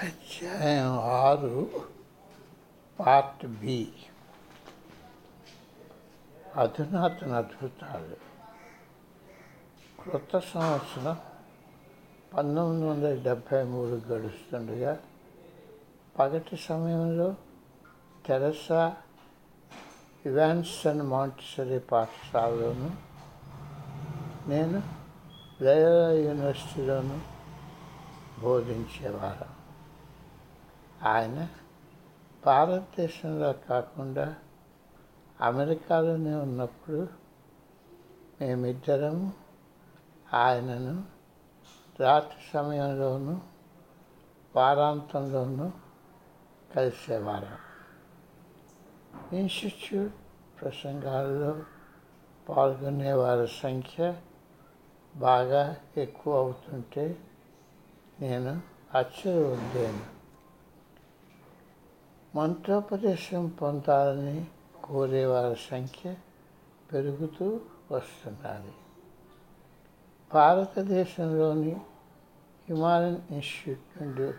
అధ్యాయం ఆరు part B. అధునాతన అద్భుతాలు. క్రొత్త సంవత్సరం పంతొమ్మిది వందల డెబ్భై మూడు గడుస్తుండగా పగటి సమయంలో తెరసా ఇవాన్సన్ మాంటిసరీ పాఠశాలలోను నేను లయోలా యూనివర్సిటీలోను బోధించేవారు. ఆయన భారతదేశంలో కాకుండా అమెరికాలోనే ఉన్నప్పుడు మేమిద్దరము ఆయనను రాత్రి సమయంలోనూ వారాంతంలోనూ కలిసేవారం ఇన్స్టిట్యూట్ ప్రసంగాల్లో పాల్గొనే వారి సంఖ్య బాగా ఎక్కువ అవుతుంటే నేను ఆశ్చర్యపోయాను. మంత్రోపదేశం పొందాలని కోరే వారి సంఖ్య పెరుగుతూ వస్తున్నది. భారతదేశంలోని హిమాలయన్ ఇన్స్టిట్యూట్ నుండి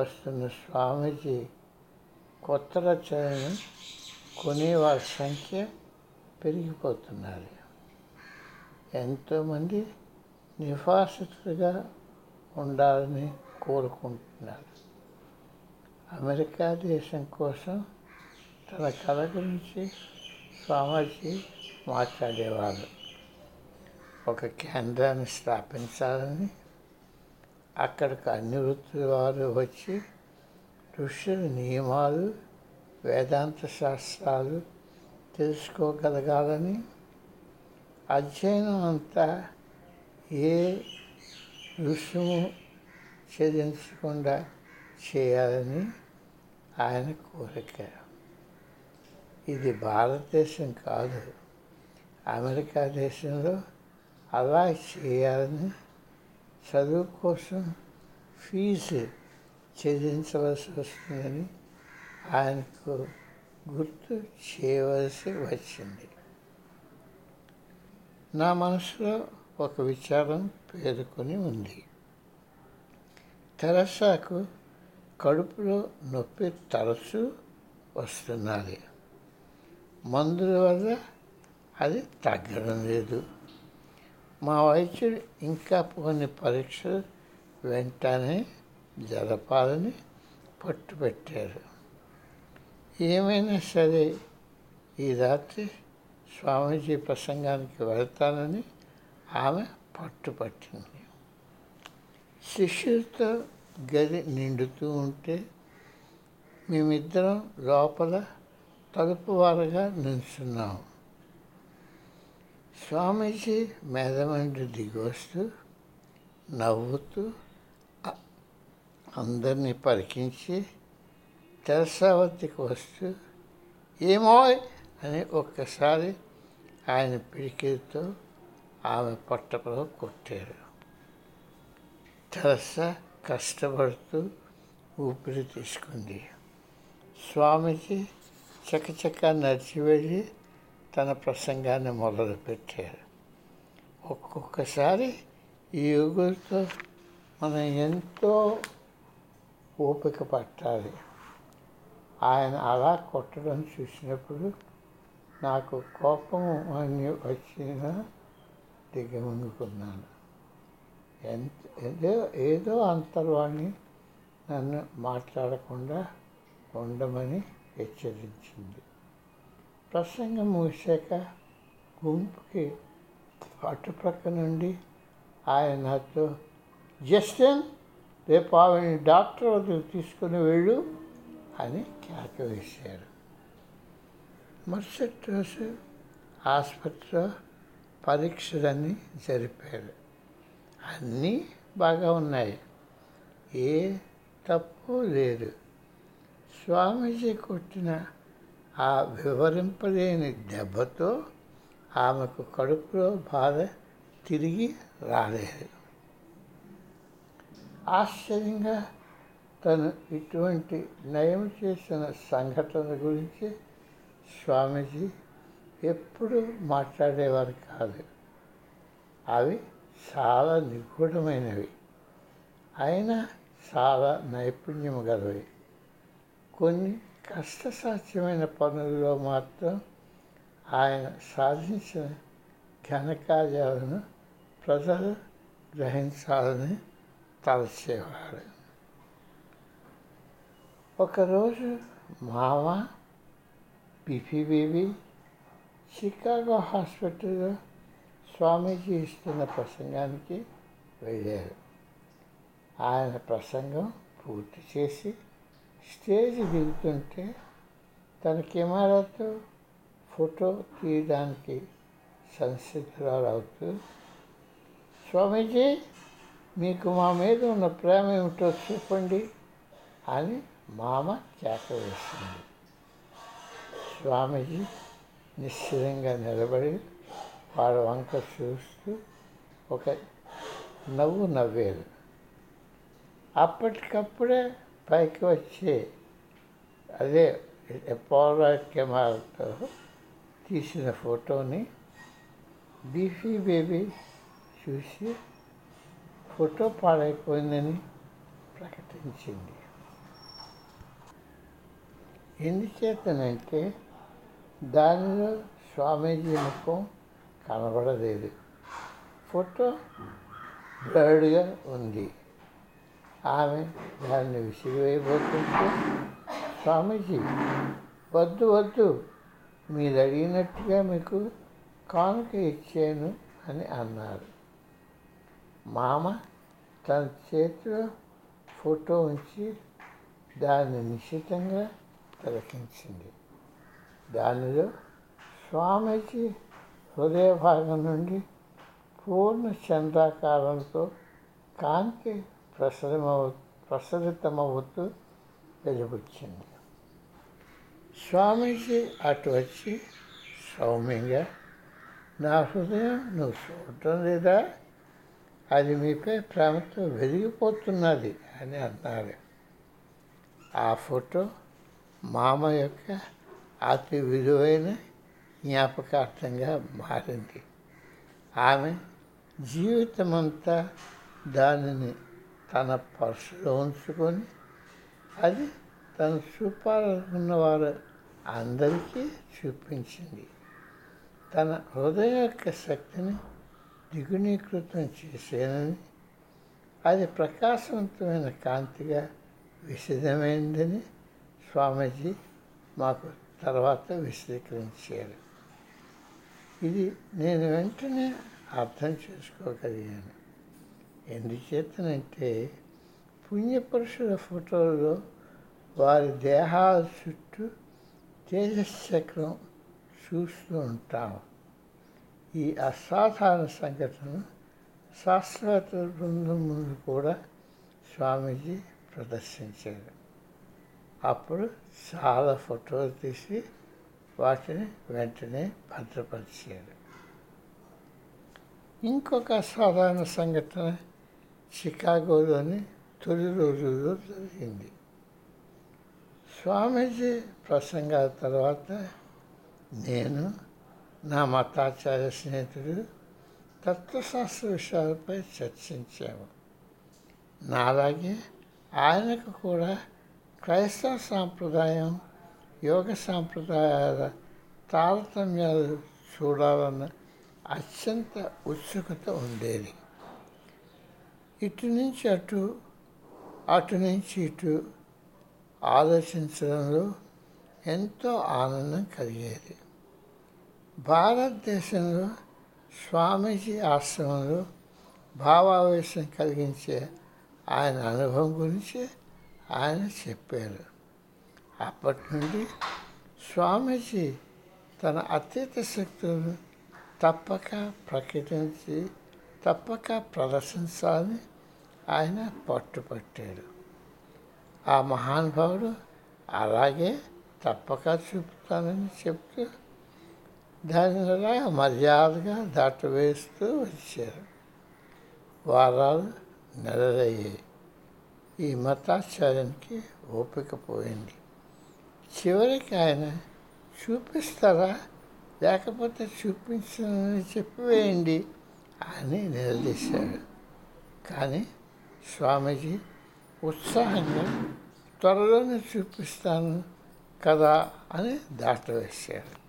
వస్తున్న స్వామీజీ కొత్త రచనను కొనేవారి సంఖ్య పెరిగిపోతున్నారు ఎంతోమంది నివాసితులుగా ఉండాలని కోరుకుంటున్నారు. అమెరికా దేశం కోసం తన కళ గురించి స్వామీజీ మాట్లాడేవారు ఒక కేంద్రాన్ని స్థాపించాలని అక్కడికి అన్ని వృత్తుల వారు వచ్చి ఋషుల నియమాలు వేదాంత శాస్త్రాలు తెలుసుకోగలగాలని అధ్యయనం అంతా ఏ ఋషుము చెల్లించకుండా చేయాలని ఆయన కోరిక. ఇది భారతదేశం కాదు. అమెరికా దేశంలో అలా చేయాలని చదువు కోసం ఫీజు చెల్లించవలసి వస్తుందని ఆయనకు గుర్తు చేయవలసి వచ్చింది. నా మనసులో ఒక విచారం పేర్కొని ఉంది. తెరసాకు కడుపులో నొప్పి తరచూ వస్తున్నది. మందుల వల్ల అది తగ్గడం లేదు. మా వైద్యుడు ఇంకా కొన్ని పరీక్షలు వెంటనే జరపాలని పట్టుపెట్టారు ఏమైనా సరే ఈ రాత్రి స్వామీజీ ప్రసంగానికి వెళ్తానని ఆమె పట్టుపట్టింది శిష్యులతో గది నిండుతూ ఉంటే మేమిద్దరం లోపల తలుపు వారగా నిల్చున్నాం. స్వామీజీ మేధమండి దిగొస్తూ నవ్వుతూ అందరినీ పరికించి తెరసావతికి వస్తూ ఏమో అని ఒక్కసారి ఆయన పిడికితో ఆమె పట్టపలో కొట్టారు. తెరసా కష్టపడుతూ ఊపిరి తీసుకుంది. స్వామీజీ చకచక నడిచి వెళ్ళి తన ప్రసంగాన్ని మొదలుపెట్టారు. ఒక్కొక్కసారి ఈ యోగులతో మనం ఎంతో ఓపిక పట్టాలి. ఆయన అలా కొట్టడం చూసినప్పుడు నాకు కోపం అని వచ్చిన దిగమనుకున్నాను ఏదో ఏదో అంతర్వాణి నన్ను మాట్లాడకుండా ఉండమని హెచ్చరించింది. ప్రసంగం ముగిశాక గుంపుకి అటుపక్క నుండి ఆయన నాతో జస్టిన్ రేపు ఆవిడని డాక్టర్ వద్దకు తీసుకుని వెళ్ళు అని కేక వేశారు. మరుసటి రోజు ఆసుపత్రిలో పరీక్షలన్నీ జరిపారు. అన్నీ బాగా ఉన్నాయి. ఏ తప్పు లేదు. స్వామీజీ కొట్టిన ఆ వివరింపలేని దెబ్బతో ఆమెకు కడుపులో బాధ తిరిగి రాలేదు. ఆశ్చర్యంగా తను ఇటువంటి నయం చేసిన సంఘటన గురించి స్వామీజీ ఎప్పుడూ మాట్లాడేవారు కాదు. అవి చాలా నిగూఢమైనవి. అయినా చాలా నైపుణ్యం గలవి. కొన్ని కష్టసాధ్యమైన పనుల్లో మాత్రం ఆయన సాధించిన ఘనకార్యాలను ప్రజలు గ్రహించాలని తలచేవాడు ఒకరోజు మామ బీపీబీబీ చికాగో హాస్పిటల్లో స్వామీజీ ఇస్తున్న ప్రసంగానికి వెళ్ళారు. ఆయన ప్రసంగం పూర్తి చేసి స్టేజ్ దిగుతుంటే తన కెమెరాతో ఫోటో తీయడానికి సంసిద్ధురాలవుతూ స్వామీజీ మీకు మా మీద ఉన్న ప్రేమ ఏమిటో చూపండి అని మామ కేక వేసింది. స్వామీజీ నిశ్చలంగా నిలబడి వాడి వంక చూస్తూ ఒక నవ్వు నవ్వారు. అప్పటికప్పుడే పైకి వచ్చే అదే పోలరాయిడ్ కెమెరాతో తీసిన ఫోటోని బీఫీ బేబీ చూసి ఫోటో పాడైపోయిందని ప్రకటించింది. ఎందుచేతనంటే దానిలో స్వామీజీ ముఖం కనబడలేదు. ఫోటో బ్లర్డ్గా ఉంది. ఆమె దాన్ని విసిరివేయబోతుంటే స్వామీజీ వద్దు వద్దు. మీరు అడిగినట్టుగా మీకు కానుక ఇచ్చాను అని అన్నారు. మామ తన చేతిలో ఫోటో ఉంచి దాన్ని నిశ్చితంగా తిలకించింది. దానిలో స్వామీజీ హృదయ భాగం నుండి పూర్ణ చంద్రాకారంతో కాంతి ప్రసరమవు ప్రసరితమవుతూ వెలుగుచ్చింది స్వామీజీ అటు వచ్చి సౌమ్యంగా నా హృదయం నువ్వు చూడటం లేదా? అది మీపై ప్రేమతో వెలిగిపోతున్నది అని అన్నారు. ఆ ఫోటో మామ యొక్క అతి విలువైన జ్ఞాపకార్థంగా మారింది. ఆమె జీవితమంతా దానిని తన పర్సులో ఉంచుకొని అది తను చూపాలనుకున్న వారు అందరికీ చూపించింది. తన హృదయ యొక్క శక్తిని ద్విగుణీకృతం చేసేనని అది ప్రకాశవంతమైన కాంతిగా విశదమైందని స్వామీజీ మాకు తర్వాత విశదీకరించారు. ఇది నేను వెంటనే అర్థం చేసుకోగలిగాను. ఎందుచేతనంటే పుణ్యపురుషుల ఫోటోల్లో వారి దేహాల చుట్టూ తేజశ్చక్రం చూస్తూ ఉంటాం. ఈ అసాధారణ సంఘటన శాస్త్రవేత్తల బృందం ముందు కూడా స్వామీజీ ప్రదర్శించారు. అప్పుడు చాలా ఫోటోలు తీసి వాటిని వెంటనే భద్రపరిచారు ఇంకొక సాధారణ సంఘటన చికాగోలోని తొలి రోజుల్లో జరిగింది. స్వామీజీ ప్రసంగాల తర్వాత నేను నా మతాచార్య స్నేహితుడు తత్వశాస్త్ర విషయాలపై చర్చించాము. నాలాగే ఆయనకు కూడా క్రైస్తవ సాంప్రదాయం యోగ సాంప్రదాయాల తారతమ్యాలు చూడాలన్న అత్యంత ఉత్సుకత ఉండేది. ఇటు నుంచి అటు అటు నుంచి ఇటు ఆలోచించడంలో ఎంతో ఆనందం కలిగేది. భారతదేశంలో స్వామీజీ ఆశ్రమంలో భావావేశం కలిగించే ఆయన అనుభవం గురించి ఆయన చెప్పారు. అప్పటి నుండి స్వామీజీ తన అతీత శక్తులను తప్పక ప్రకటించి తప్పక ప్రదర్శించాలని ఆయన పట్టుపట్టాడు. ఆ మహానుభావుడు అలాగే తప్పక చూపుతానని చెప్తూ దానిలా మర్యాదగా దాటవేస్తూ వచ్చారు. వారాలు నెలలయ్యాయి. ఈ మతాచార్యానికి ఓపిక పోయింది. చివరికి ఆయన చూపిస్తారా? లేకపోతే చూపించని చెప్పివేయండి అని నిలదీశాడు. కానీ స్వామీజీ ఉత్సాహంగా త్వరలోనే చూపిస్తాను కదా అని దాటవేశాడు.